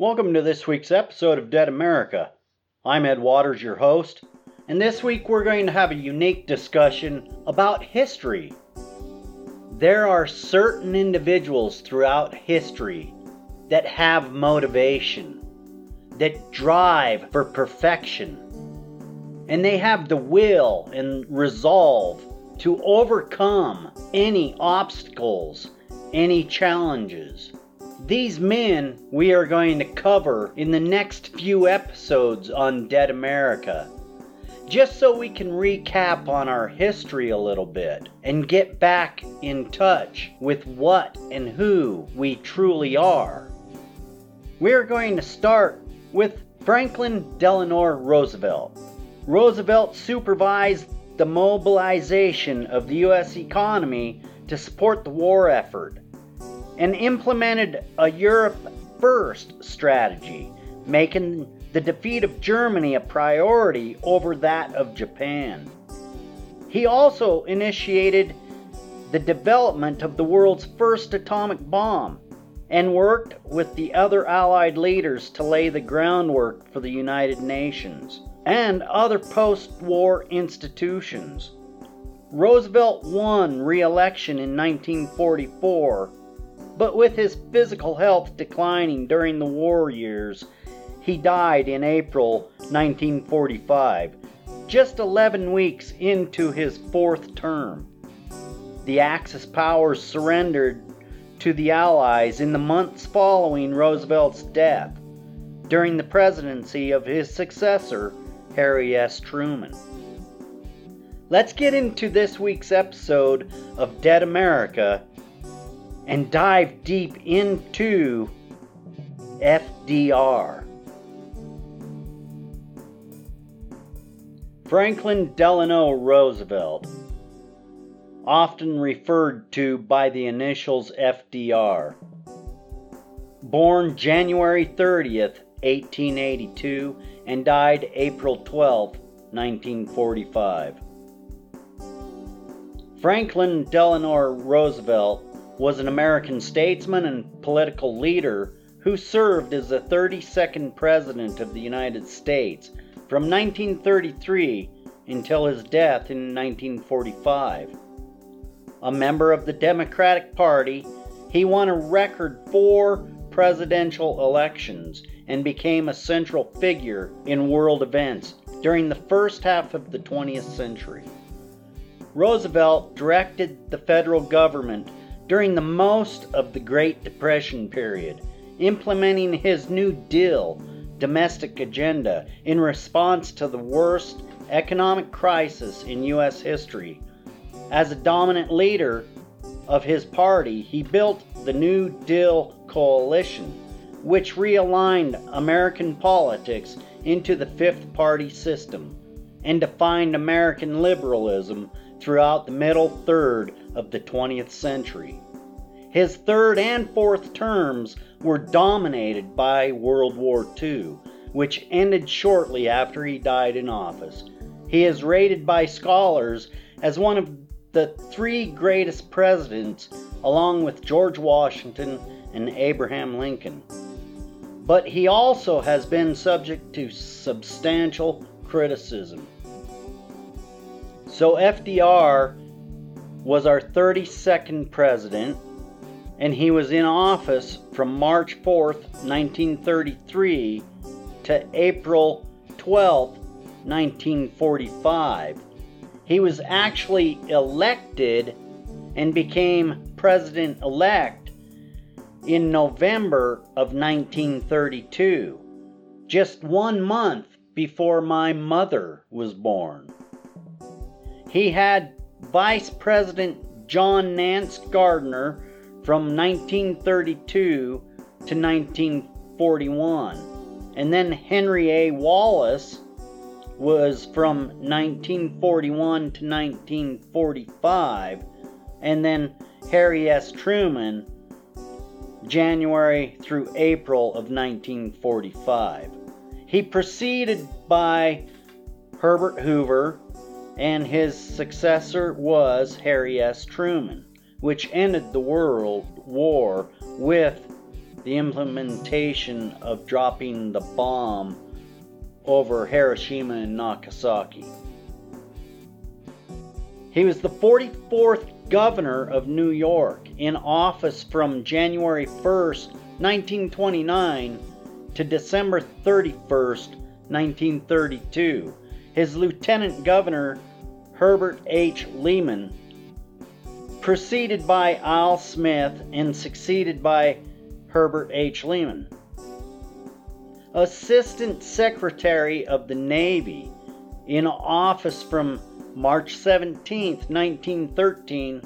Welcome to this week's episode of Dead America. I'm Ed Waters, your host, and this week we're going to have a unique discussion about history. There are certain individuals throughout history that have motivation, that drive for perfection, and they have the will and resolve to overcome any obstacles, any challenges. These men we are going to cover in the next few episodes on Dead America. Just so we can recap on our history a little bit and get back in touch with what and who we truly are. We're going to start with Franklin Delano Roosevelt. Roosevelt supervised the mobilization of the U.S. economy to support the war effort and implemented a Europe first strategy, making the defeat of Germany a priority over that of Japan. He also initiated the development of the world's first atomic bomb and worked with the other Allied leaders to lay the groundwork for the United Nations and other post war institutions. Roosevelt won re election in 1944 but with his physical health declining during the war years, he died in April 1945, just 11 weeks into his fourth term. The Axis powers surrendered to the Allies in the months following Roosevelt's death, during the presidency of his successor, Harry S. Truman. Let's get into this week's episode of Dead America and dive deep into FDR. Franklin Delano Roosevelt, often referred to by the initials FDR. Born January 30th, 1882, and died April 12, 1945. Franklin Delano Roosevelt was an American statesman and political leader who served as the 32nd President of the United States from 1933 until his death in 1945. A member of the Democratic Party, he won a record four presidential elections and became a central figure in world events during the first half of the 20th century. Roosevelt directed the federal government during the most of the Great Depression period, implementing his New Deal domestic agenda in response to the worst economic crisis in U.S. history. As a dominant leader of his party, he built the New Deal Coalition, which realigned American politics into the fifth party system and defined American liberalism throughout the middle third of the 20th century. His third and fourth terms were dominated by World War II, which ended shortly after he died in office. He is rated by scholars as one of the three greatest presidents, along with George Washington and Abraham Lincoln. But he also has been subject to substantial criticism. So FDR was our 32nd president, and he was in office from March 4th, 1933 to April 12th, 1945. He was actually elected and became president elect in November of 1932, just one month before my mother was born. He had Vice President John Nance Garner from 1932 to 1941. And then Henry A. Wallace was from 1941 to 1945. And then Harry S. Truman, January through April of 1945. He preceded by Herbert Hoover, and his successor was Harry S. Truman, which ended the World War with the implementation of dropping the bomb over Hiroshima and Nagasaki. He was the 44th governor of New York in office from January 1st, 1929 to December 31st, 1932. His lieutenant governor, Herbert H. Lehman, preceded by Al Smith and succeeded by Herbert H. Lehman. Assistant Secretary of the Navy in office from March 17, 1913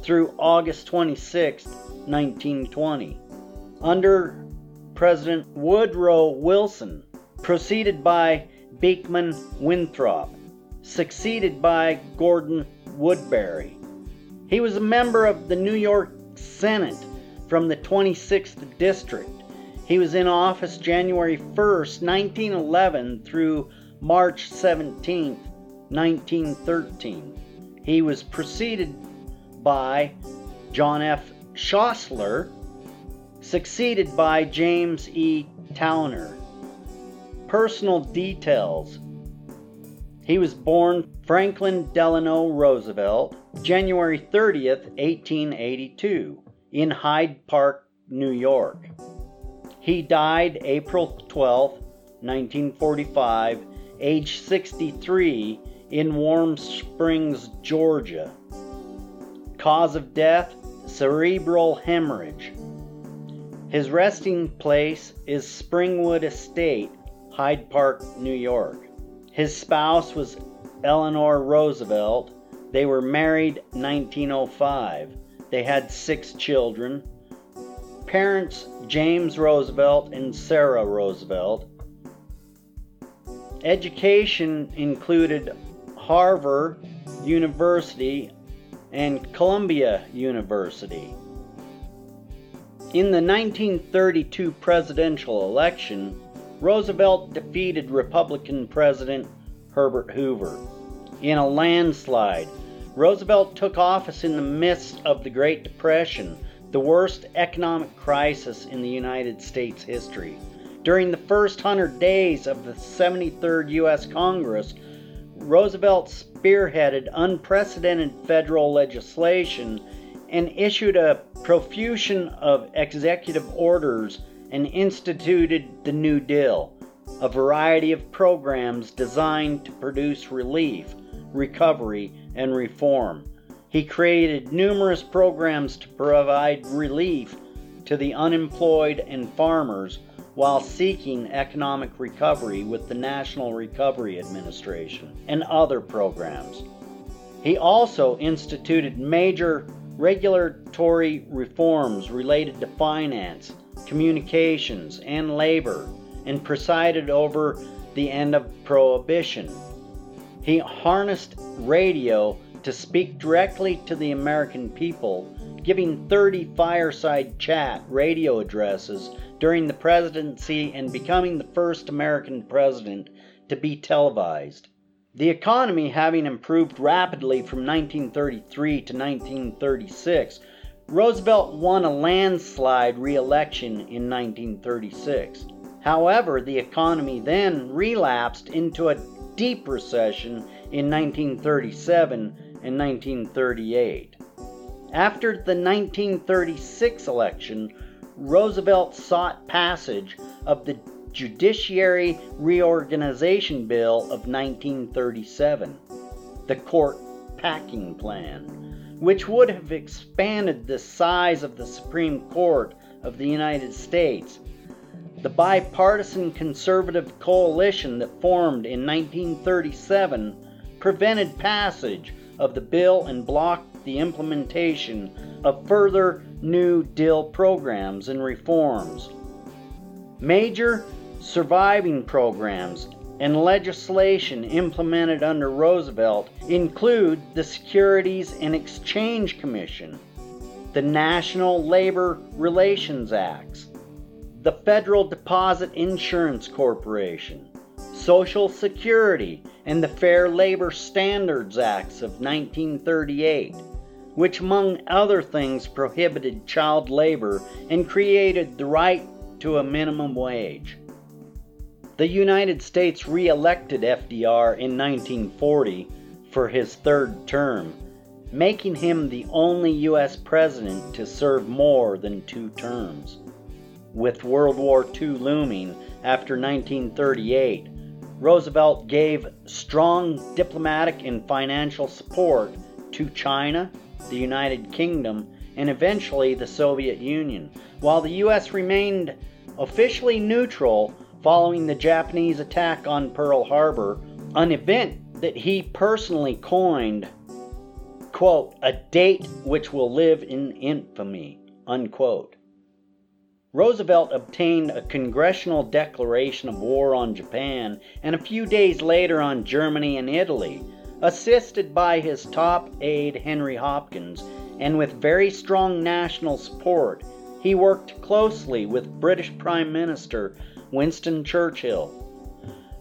through August 26, 1920. Under President Woodrow Wilson, preceded by Beekman Winthrop, succeeded by Gordon Woodbury. He was a member of the New York Senate from the 26th District. He was in office January 1, 1911 through March 17, 1913. He was preceded by John F. Schlosser, succeeded by James E. Towner. Personal details He was born Franklin Delano Roosevelt, January 30th, 1882, in Hyde Park, New York. He died April 12, 1945, age 63, in Warm Springs, Georgia. Cause of death cerebral hemorrhage. His resting place is Springwood Estate, Hyde Park, New York. His spouse was Eleanor Roosevelt. They were married 1905. They had six children. Parents James Roosevelt and Sarah Roosevelt. Education included Harvard University and Columbia University. In the 1932 presidential election, Roosevelt defeated Republican President Herbert Hoover. In a landslide, Roosevelt took office in the midst of the Great Depression, the worst economic crisis in the United States history. During the first hundred days of the 73rd U.S. Congress, Roosevelt spearheaded unprecedented federal legislation and issued a profusion of executive orders and instituted the New Deal, a variety of programs designed to produce relief, recovery, and reform. He created numerous programs to provide relief to the unemployed and farmers while seeking economic recovery with the National Recovery Administration and other programs. He also instituted major regulatory reforms related to finance, communications, and labor, and presided over the end of Prohibition. He harnessed radio to speak directly to the American people, giving 30 fireside chat radio addresses during the presidency and becoming the first American president to be televised. The economy having improved rapidly from 1933 to 1936, Roosevelt won a landslide re election in 1936. However, the economy then relapsed into a deep recession in 1937 and 1938. After the 1936 election, Roosevelt sought passage of the Judiciary Reorganization Bill of 1937, the Court Packing Plan, which would have expanded the size of the Supreme Court of the United States. The bipartisan conservative coalition that formed in 1937 prevented passage of the bill and blocked the implementation of further New Deal programs and reforms. Major surviving programs and legislation implemented under Roosevelt include the Securities and Exchange Commission, the National Labor Relations Acts, the Federal Deposit Insurance Corporation, Social Security, and the Fair Labor Standards Acts of 1938, which, among other things, prohibited child labor and created the right to a minimum wage. The United States re elected FDR in 1940 for his third term, making him the only U.S. president to serve more than two terms. With World War II looming after 1938, Roosevelt gave strong diplomatic and financial support to China, the United Kingdom, and eventually the Soviet Union, while the U.S. remained officially neutral following the Japanese attack on Pearl Harbor, an event that he personally coined, quote, a date which will live in infamy, unquote. Roosevelt obtained a congressional declaration of war on Japan and a few days later on Germany and Italy, assisted by his top aide Henry Hopkins, and with very strong national support, he worked closely with British Prime Minister Winston Churchill,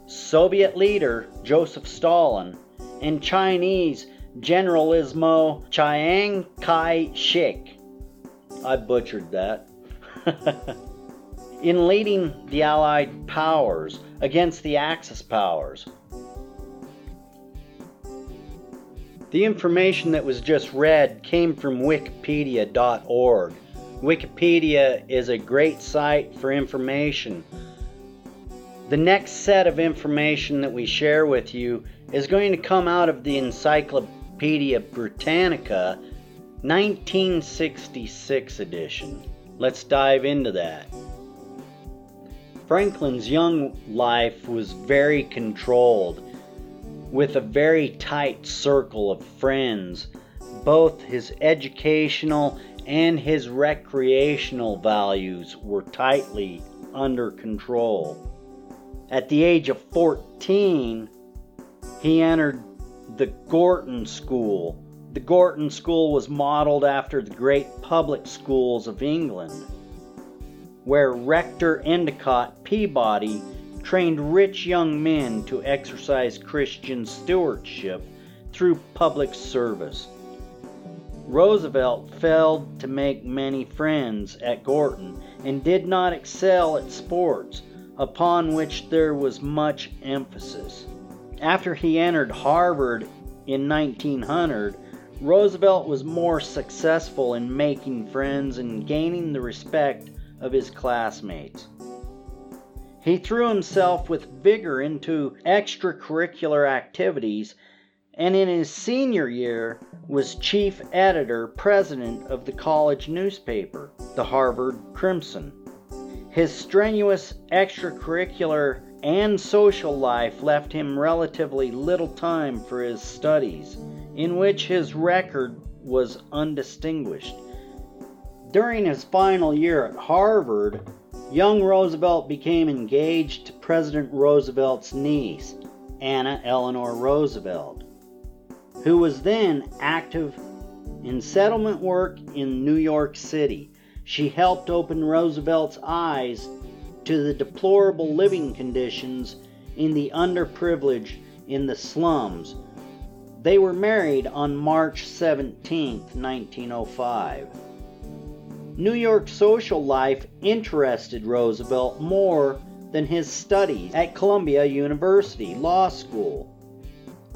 Soviet leader Joseph Stalin, and Chinese Generalissimo Chiang Kai shek. I butchered that. in leading the Allied powers against the Axis powers. The information that was just read came from Wikipedia.org. Wikipedia is a great site for information. The next set of information that we share with you is going to come out of the Encyclopedia Britannica 1966 edition. Let's dive into that. Franklin's young life was very controlled, with a very tight circle of friends. Both his educational and his recreational values were tightly under control. At the age of 14, he entered the Gorton School, the Gorton School was modeled after the great public schools of England, where Rector Endicott Peabody trained rich young men to exercise Christian stewardship through public service. Roosevelt failed to make many friends at Gorton and did not excel at sports, upon which there was much emphasis. After he entered Harvard in 1900, Roosevelt was more successful in making friends and gaining the respect of his classmates. He threw himself with vigor into extracurricular activities and in his senior year was chief editor president of the college newspaper, the Harvard Crimson. His strenuous extracurricular and social life left him relatively little time for his studies in which his record was undistinguished. During his final year at Harvard, young Roosevelt became engaged to President Roosevelt's niece, Anna Eleanor Roosevelt, who was then active in settlement work in New York City. She helped open Roosevelt's eyes to the deplorable living conditions in the underprivileged in the slums they were married on March 17, 1905. New York social life interested Roosevelt more than his studies at Columbia University Law School.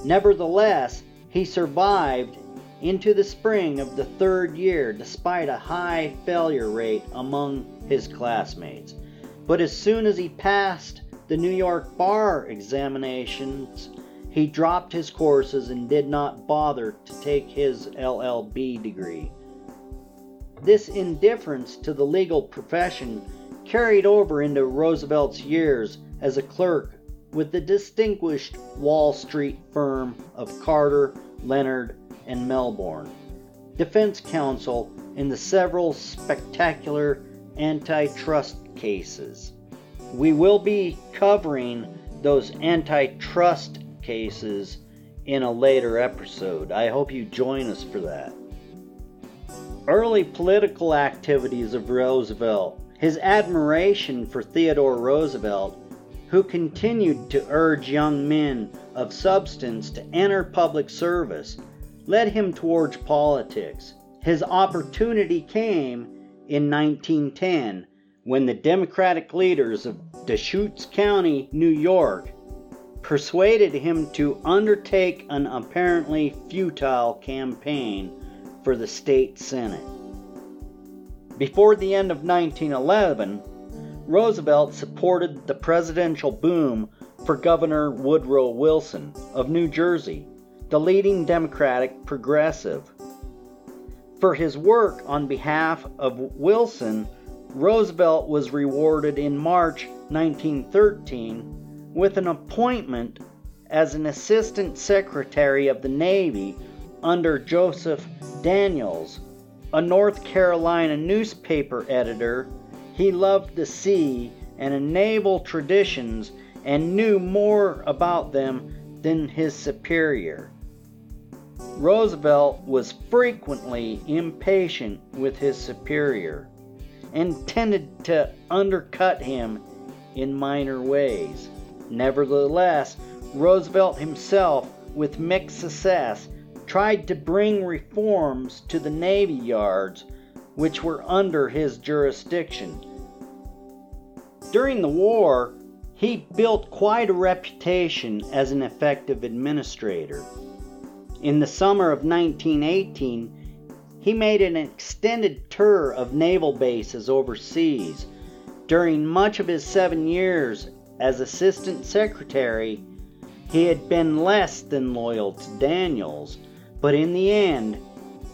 Nevertheless, he survived into the spring of the third year despite a high failure rate among his classmates. But as soon as he passed the New York bar examinations, he dropped his courses and did not bother to take his LLB degree. This indifference to the legal profession carried over into Roosevelt's years as a clerk with the distinguished Wall Street firm of Carter, Leonard, and Milburn, defense counsel in the several spectacular antitrust cases. We will be covering those antitrust cases in a later episode. I hope you join us for that. Early political activities of Roosevelt, his admiration for Theodore Roosevelt, who continued to urge young men of substance to enter public service, led him towards politics. His opportunity came in 1910 when the Democratic leaders of Dutchess County, New York, persuaded him to undertake an apparently futile campaign for the state Senate. Before the end of 1911, Roosevelt supported the presidential boom for Governor Woodrow Wilson of New Jersey, the leading Democratic progressive. For his work on behalf of Wilson, Roosevelt was rewarded in March 1913 with an appointment as an Assistant Secretary of the Navy under Joseph Daniels, a North Carolina newspaper editor. He loved the sea and naval traditions and knew more about them than his superior. Roosevelt was frequently impatient with his superior and tended to undercut him in minor ways. Nevertheless, Roosevelt himself, with mixed success, tried to bring reforms to the Navy Yards, which were under his jurisdiction. During the war, he built quite a reputation as an effective administrator. In the summer of 1918, he made an extended tour of naval bases overseas. During much of his seven years as assistant secretary, he had been less than loyal to Daniels, but in the end,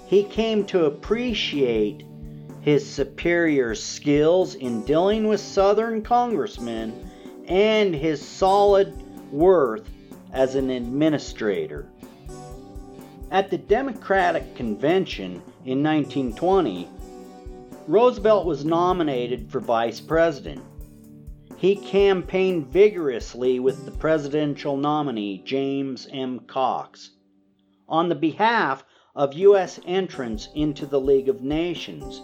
he came to appreciate his superior skills in dealing with Southern congressmen and his solid worth as an administrator. At the Democratic Convention in 1920, Roosevelt was nominated for vice president. He campaigned vigorously with the presidential nominee, James M. Cox, on the behalf of U.S. entrance into the League of Nations.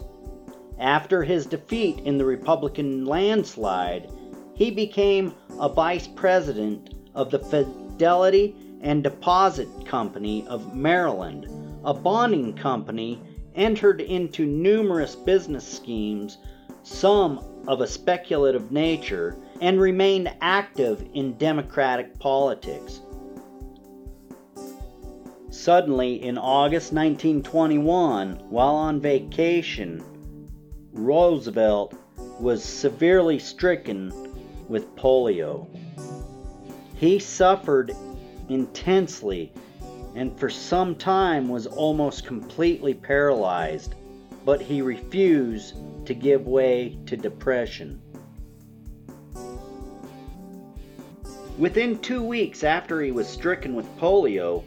After his defeat in the Republican landslide, he became a vice president of the Fidelity and Deposit Company of Maryland, a bonding company entered into numerous business schemes, some of a speculative nature, and remained active in democratic politics. Suddenly, in August 1921, while on vacation, Roosevelt was severely stricken with polio. He suffered intensely and for some time was almost completely paralyzed, but he refused to give way to depression. Within two weeks after he was stricken with polio,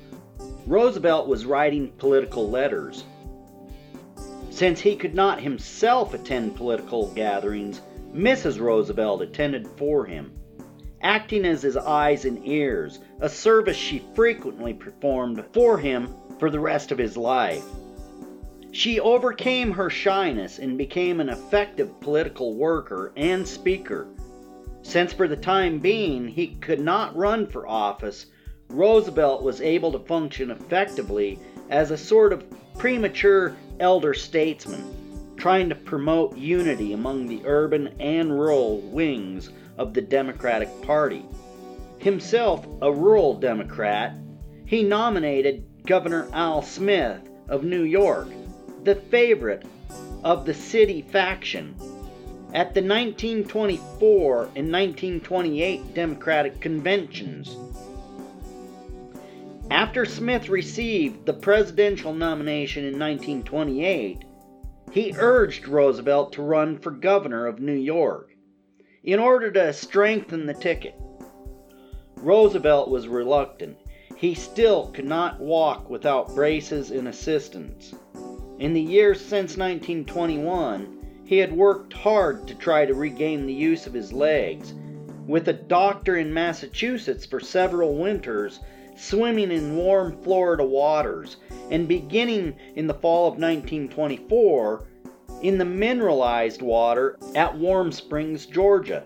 Roosevelt was writing political letters. Since he could not himself attend political gatherings, Mrs. Roosevelt attended for him acting as his eyes and ears, a service she frequently performed for him for the rest of his life. She overcame her shyness and became an effective political worker and speaker. Since for the time being he could not run for office, Roosevelt was able to function effectively as a sort of premature elder statesman, trying to promote unity among the urban and rural wings of the Democratic Party. Himself a rural Democrat, he nominated Governor Al Smith of New York, the favorite of the city faction, at the 1924 and 1928 Democratic conventions. After Smith received the presidential nomination in 1928, he urged Roosevelt to run for governor of New York in order to strengthen the ticket. Roosevelt was reluctant. He still could not walk without braces and assistance. In the years since 1921, he had worked hard to try to regain the use of his legs. With a doctor in Massachusetts for several winters, swimming in warm Florida waters, and beginning in the fall of 1924, in the mineralized water at Warm Springs, Georgia.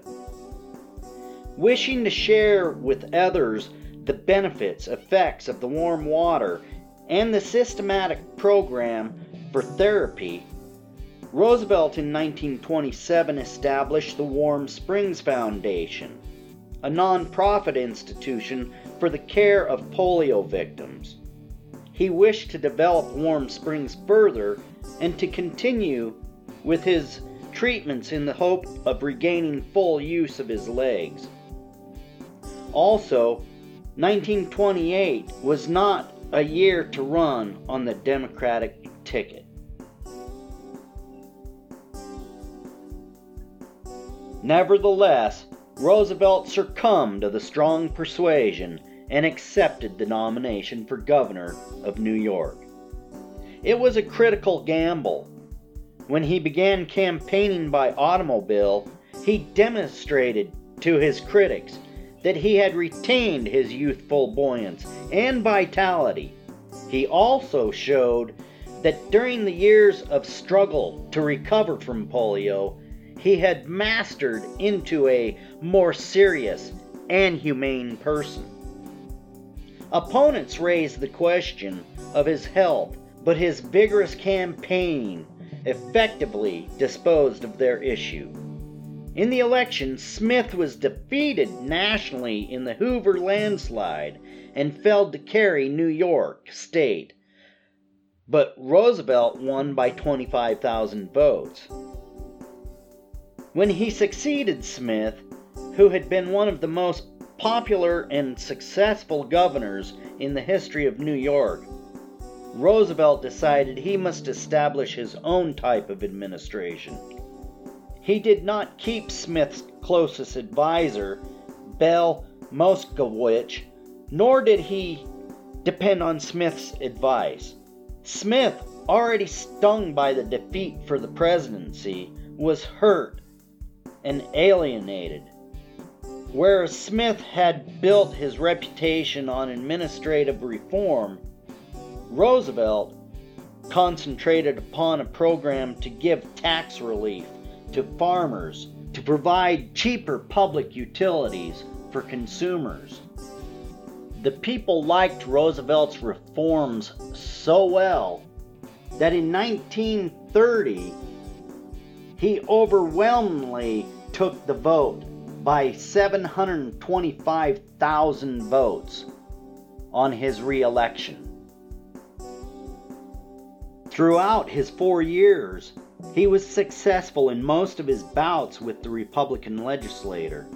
Wishing to share with others the benefits, effects of the warm water, and the systematic program for therapy, Roosevelt in 1927 established the Warm Springs Foundation, a nonprofit institution for the care of polio victims. He wished to develop Warm Springs further and to continue with his treatments in the hope of regaining full use of his legs. Also, 1928 was not a year to run on the Democratic ticket. Nevertheless, Roosevelt succumbed to the strong persuasion and accepted the nomination for governor of New York. It was a critical gamble. When he began campaigning by automobile, he demonstrated to his critics that he had retained his youthful buoyance and vitality. He also showed that during the years of struggle to recover from polio, he had mastered into a more serious and humane person. Opponents raised the question of his health, but his vigorous campaign effectively disposed of their issue. In the election, Smith was defeated nationally in the Hoover landslide and failed to carry New York State. But Roosevelt won by 25,000 votes. When he succeeded Smith, who had been one of the most popular and successful governors in the history of New York, Roosevelt decided he must establish his own type of administration. He did not keep Smith's closest advisor, Belle Moskowitz, nor did he depend on Smith's advice. Smith, already stung by the defeat for the presidency, was hurt and alienated. Whereas Smith had built his reputation on administrative reform, Roosevelt concentrated upon a program to give tax relief to farmers to provide cheaper public utilities for consumers. The people liked Roosevelt's reforms so well that in 1930 he overwhelmingly took the vote by 725,000 votes on his reelection. Throughout his four years, he was successful in most of his bouts with the Republican legislator.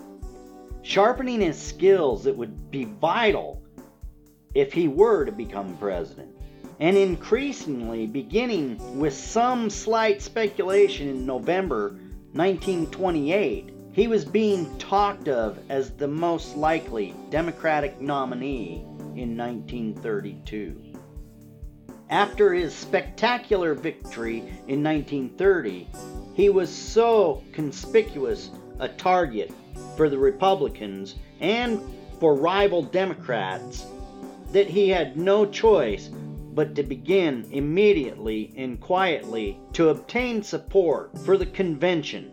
sharpening his skills that would be vital if he were to become president, and increasingly beginning with some slight speculation in November 1928, he was being talked of as the most likely Democratic nominee in 1932. After his spectacular victory in 1930, he was so conspicuous a target for the Republicans and for rival Democrats that he had no choice but to begin immediately and quietly to obtain support for the convention.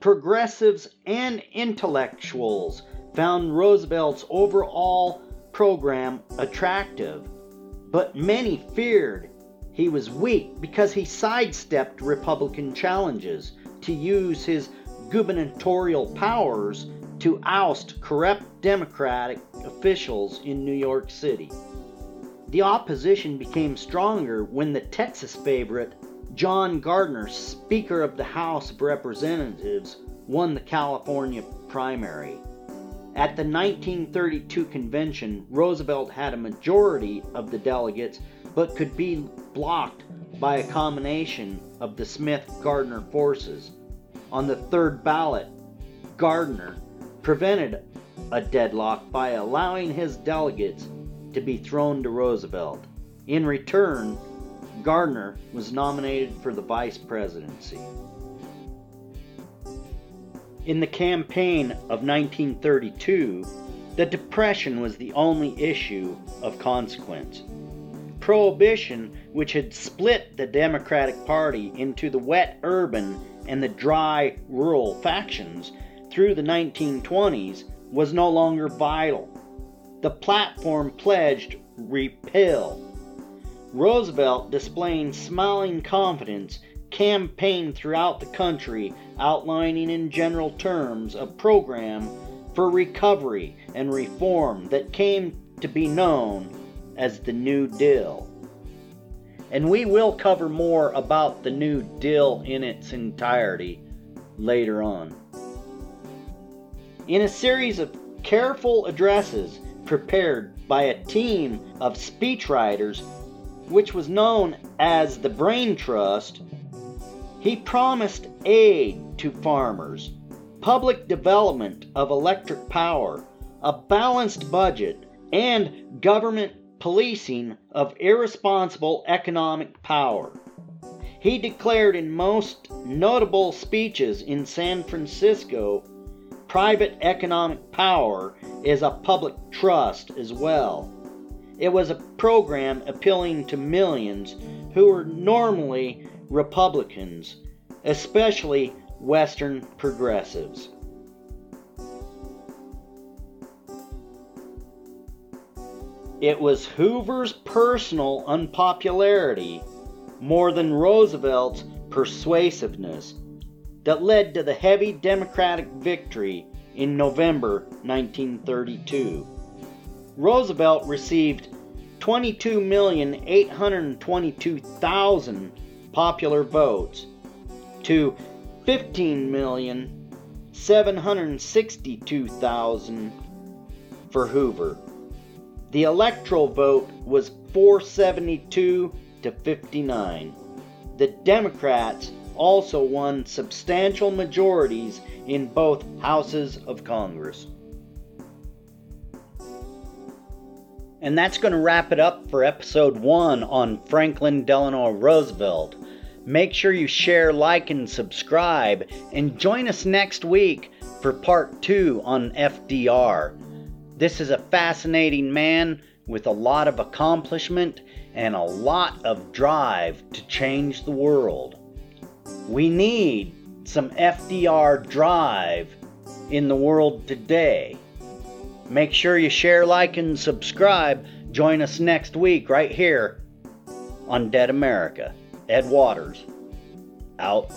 Progressives and intellectuals found Roosevelt's overall program attractive but many feared he was weak because he sidestepped Republican challenges to use his gubernatorial powers to oust corrupt Democratic officials in New York City. The opposition became stronger when the Texas favorite John Garner, Speaker of the House of Representatives, won the California primary. At the 1932 convention, Roosevelt had a majority of the delegates but could be blocked by a combination of the Smith Garner forces. On the third ballot, Garner prevented a deadlock by allowing his delegates to be thrown to Roosevelt. In return, Garner was nominated for the vice presidency. In the campaign of 1932, the Depression was the only issue of consequence. Prohibition, which had split the Democratic Party into the wet urban and the dry rural factions through the 1920s, was no longer vital. The platform pledged repeal. Roosevelt, displaying smiling confidence, campaigned throughout the country, outlining in general terms a program for recovery and reform that came to be known as the New Deal. And we will cover more about the New Deal in its entirety later on. In a series of careful addresses prepared by a team of speechwriters, which was known as the Brain Trust, he promised aid to farmers, public development of electric power, a balanced budget, and government policing of irresponsible economic power. He declared in most notable speeches in San Francisco private economic power is a public trust as well. It was a program appealing to millions who were normally Republicans, especially Western progressives. It was Hoover's personal unpopularity more than Roosevelt's persuasiveness that led to the heavy Democratic victory in November 1932. Roosevelt received 22,822,000 popular votes to 15,762,000 for Hoover. The electoral vote was 472 to 59. The Democrats also won substantial majorities in both houses of Congress. And that's going to wrap it up for episode one on Franklin Delano Roosevelt. Make sure you share, like, and subscribe, and join us next week for part two on FDR. This is a fascinating man with a lot of accomplishment and a lot of drive to change the world. We need some FDR drive in the world today. Make sure you share, like, and subscribe. Join us next week right here on Dead America. Ed Waters, out.